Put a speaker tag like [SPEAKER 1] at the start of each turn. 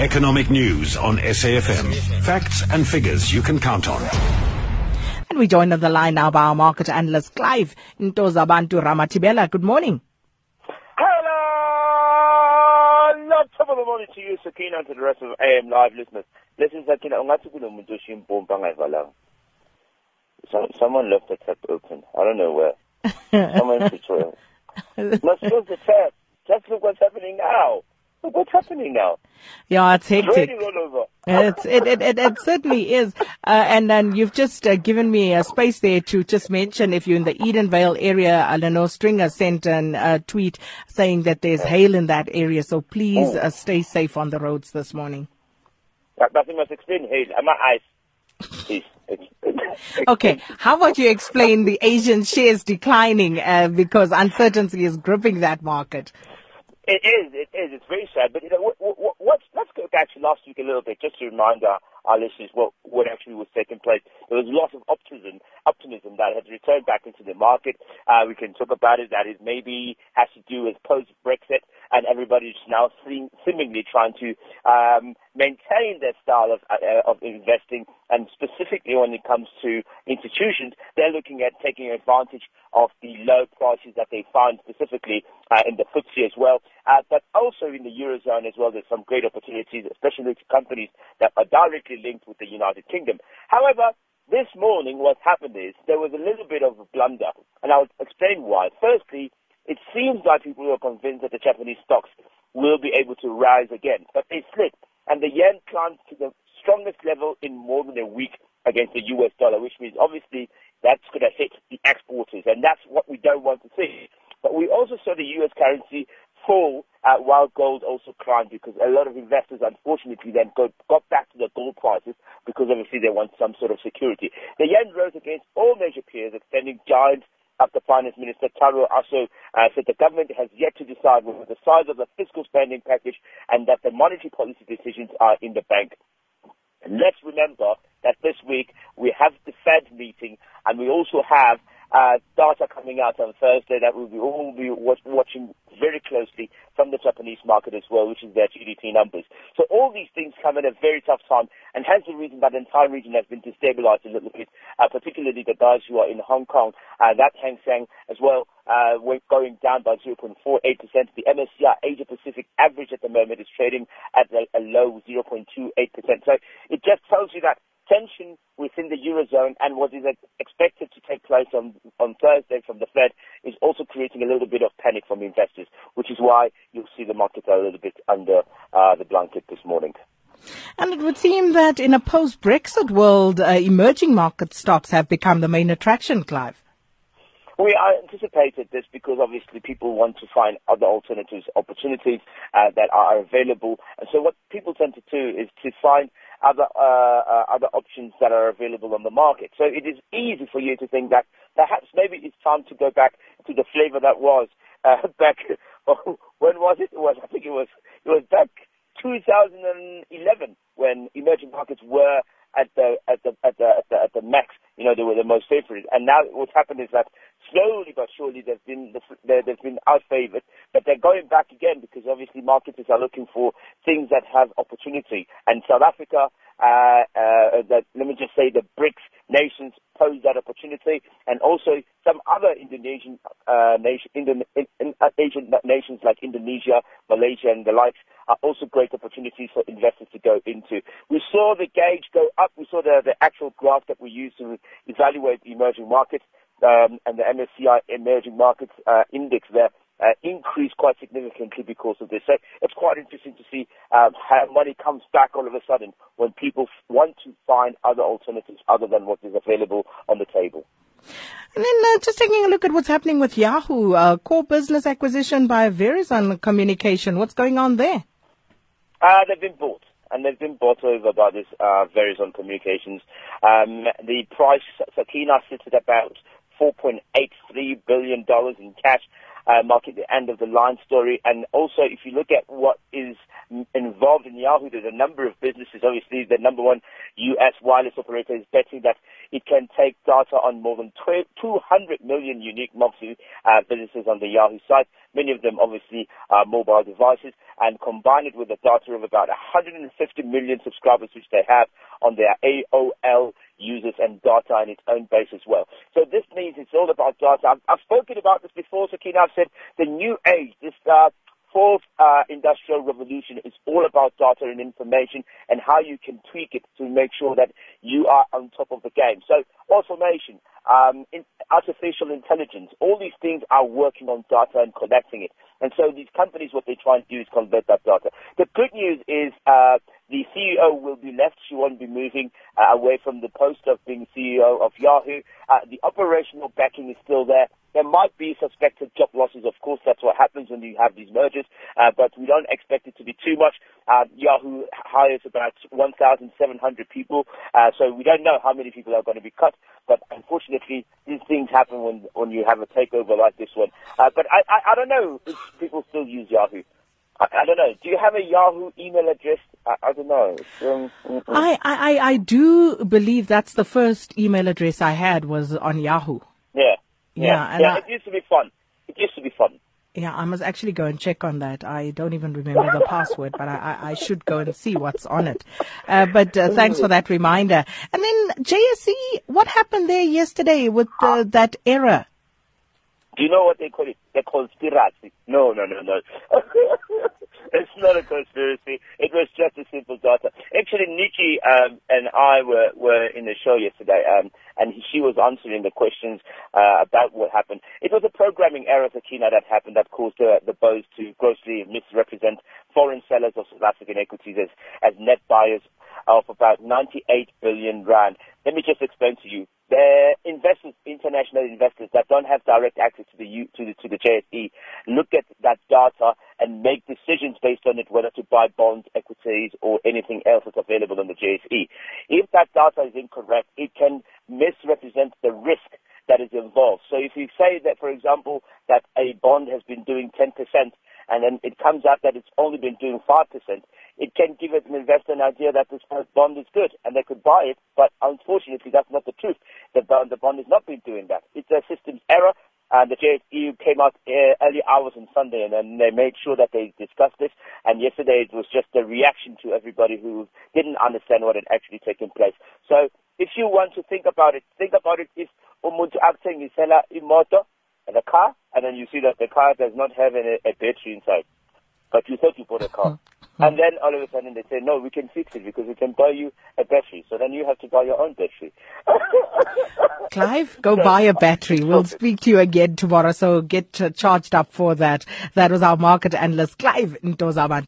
[SPEAKER 1] Economic news on SAFM. Facts and figures you can count on.
[SPEAKER 2] And we join on the line now by our market analyst Clive Ntozabantu Ramathibela. Good morning.
[SPEAKER 3] Hello! Not top of the morning to you, Sakina, and to the rest of AM Live listeners. Listen, Sakina, ungathi kunomuntu oshimpompa angayivalanga. Some, someone left the tap open. I don't know where. Someone switched it. Must close the tap. Just look what's happening now. What's happening now.
[SPEAKER 2] Yeah, it's hectic.
[SPEAKER 3] Raining all over.
[SPEAKER 2] It's, it, it, it, it certainly is. Uh, and then you've just uh, given me a space there to just mention if you're in the Edenvale area, I don't know, Stringer sent an uh, tweet saying that there's hail in that area. So please uh, stay safe on the roads this morning.
[SPEAKER 3] That, that must explain hail. And my eyes. Please.
[SPEAKER 2] Okay, how about you explain the Asian shares declining uh, because uncertainty is gripping that market?
[SPEAKER 3] It is, it is. It's very sad. But you know, what, what, let's go back to last week a little bit, just to remind our, our listeners what, what actually was taking place. There was a lot of optimism, optimism that has returned back into the market. Uh, we can talk about it. That it maybe has to do with post-Brexit, and everybody's now seem, seemingly trying to um, maintain their style of, uh, of investing. And specifically when it comes to institutions, they're looking at taking advantage of the low prices that they find specifically uh, in the FTSE as well. Uh, but also in the Eurozone as well, there's some great opportunities, especially to companies that are directly linked with the United Kingdom. However, this morning what happened is there was a little bit of a blunder, and I'll explain why. Firstly, it seems like people were convinced that the Japanese stocks will be able to rise again, but they slipped, and the yen climbed to the strongest level in more than a week against the US dollar, which means obviously that's going to hit the exporters, and that's what we don't want to see. But we also saw the US currency fall uh, while gold also climbed because a lot of investors, unfortunately, then go, got back to the gold prices because obviously they want some sort of security. The yen rose against all major peers, extending giant after Finance Minister Taro Aso uh, said the government has yet to decide whether the size of the fiscal spending package and that the monetary policy decisions are in the bank. Let's remember that this week we have the Fed meeting and we also have uh, data coming out on Thursday that we'll all be watch, watching very closely from the Japanese market as well, which is their GDP numbers. So all these things come at a very tough time, and hence the reason that the entire region has been destabilized a little bit, uh, particularly the guys who are in Hong Kong. Uh, that Hang Seng as well, uh, going down by 0.48%. The MSCI Asia Pacific average at the moment is trading at a, a low 0.28%. So it just tells you that tension within the Eurozone and what is expected to take place on, on Thursday from the Fed is also creating a little bit of panic from investors, which is why see the market a little bit under uh, the blanket this morning.
[SPEAKER 2] And it would seem that in a post-Brexit world, uh, emerging market stocks have become the main attraction, Clive.
[SPEAKER 3] We anticipated this because obviously people want to find other alternatives, opportunities uh, that are available. And so what people tend to do is to find other uh, uh, other options that are available on the market. So it is easy for you to think that perhaps maybe it's time to go back to the flavor that was uh, back. when was it? It was I think it was it was back 2011 when emerging markets were at the at the at the at the, at the max. You know, they were the most favored. And now what's happened is that slowly but surely they've been they've been outfavored, but they're going back again because obviously marketers are looking for things that have opportunity. And South Africa, uh, uh, let me just say the BRICS nations pose that opportunity, and also some other Indonesian uh, nation, Indon- in, in, uh, Asian nations like Indonesia, Malaysia, and the likes are also great opportunities for investors to go into. We saw the gauge go up. We saw the, the actual graph that we use to evaluate the emerging markets um, and the MSCI emerging markets uh, index there uh, increased quite significantly because of this. So it's quite interesting to see um, how money comes back all of a sudden when people f- want to find other alternatives other than what is available on the table.
[SPEAKER 2] And then uh, just taking a look at what's happening with Yahoo, uh, core business acquisition by Verizon Communication. What's going on there?
[SPEAKER 3] Uh, they've been bought. And they've been bought over by this uh, Verizon Communications. Um, the price, Sakina sits at about $4.83 billion in cash. Uh, marking the end of the line story. And also, if you look at what is involved in Yahoo, there's a number of businesses. Obviously, the number one U.S. wireless operator is betting that it can take data on more than 200 million unique monthly uh, visitors on the Yahoo site. Many of them, obviously, are mobile devices, and combine it with the data of about 150 million subscribers which they have on their AOL users and data in its own base as well. So this means it's all about data. I've, I've spoken about this before, Sakina. I've said the new age, this uh, fourth uh, industrial revolution is all about data and information and how you can tweak it to make sure that you are on top of the game. So automation, um, in artificial intelligence, all these things are working on data and collecting it. And so these companies, what they try and do is convert that data. The good news is uh, the CEO will be left. She won't be moving uh, away from the post of being CEO of Yahoo. Uh, the operational backing is still there. There might be suspected job losses. Of course, that's what happens when you have these mergers, uh, but we don't expect it to be too much. Uh, Yahoo hires about 1,700 people, uh, so we don't know how many people are going to be cut. But unfortunately, these things happen when when you have a takeover like this one. Uh, but I, I I don't know if people still use Yahoo. I, I, don't know. Do you have a Yahoo email address? I, I don't know. Um,
[SPEAKER 2] I, I, I do believe that's the first email address I had was on Yahoo.
[SPEAKER 3] Yeah. Yeah. Yeah. it used to be fun. It used to be fun.
[SPEAKER 2] Yeah, I must actually go and check on that. I don't even remember the password, but I, I, I, should go and see what's on it. Uh, but uh, thanks for that reminder. And then JSE, what happened there yesterday with uh, that error?
[SPEAKER 3] Do you know what they call it? They conspiracy. No, no, no, no. it's not a conspiracy. It was just a simple data. Actually, Nikki um, and I were, were in the show yesterday, um, and she was answering the questions uh, about what happened. It was a programming error, for Sakina, that happened that caused uh, the BOEs to grossly misrepresent foreign sellers of South African equities as, as net buyers of about 98 billion rand. Let me just explain to you. The investors, international investors that don't have direct access to the to the, to the JSE, look at that data and make decisions based on it, whether to buy bonds, equities, or anything else that's available on the JSE. If that data is incorrect, it can misrepresent the risk that is involved. So if you say that, for example, that a bond has been doing 10% and then it comes out that it's only been doing 5%, it can give an investor an idea that this bond is good and they could buy it, but unfortunately that's not the truth. The bond, the bond has not been doing that. It's a systems error. And the JSE came out uh, early hours on Sunday, and then they made sure that they discussed this. And yesterday it was just a reaction to everybody who didn't understand what had actually taken place. So if you want to think about it, think about it if umuntu akuthengisela imoto and a car, and then you see that the car does not have any, a battery inside. But you thought you bought a car. Mm-hmm. And then all of a sudden they say, no, we can fix it because we can buy you a battery. So then you have to buy your own battery.
[SPEAKER 2] Clive, go buy a battery. We'll speak to you again tomorrow. So get uh, charged up for that. That was our market analyst, Clive Ntozaman.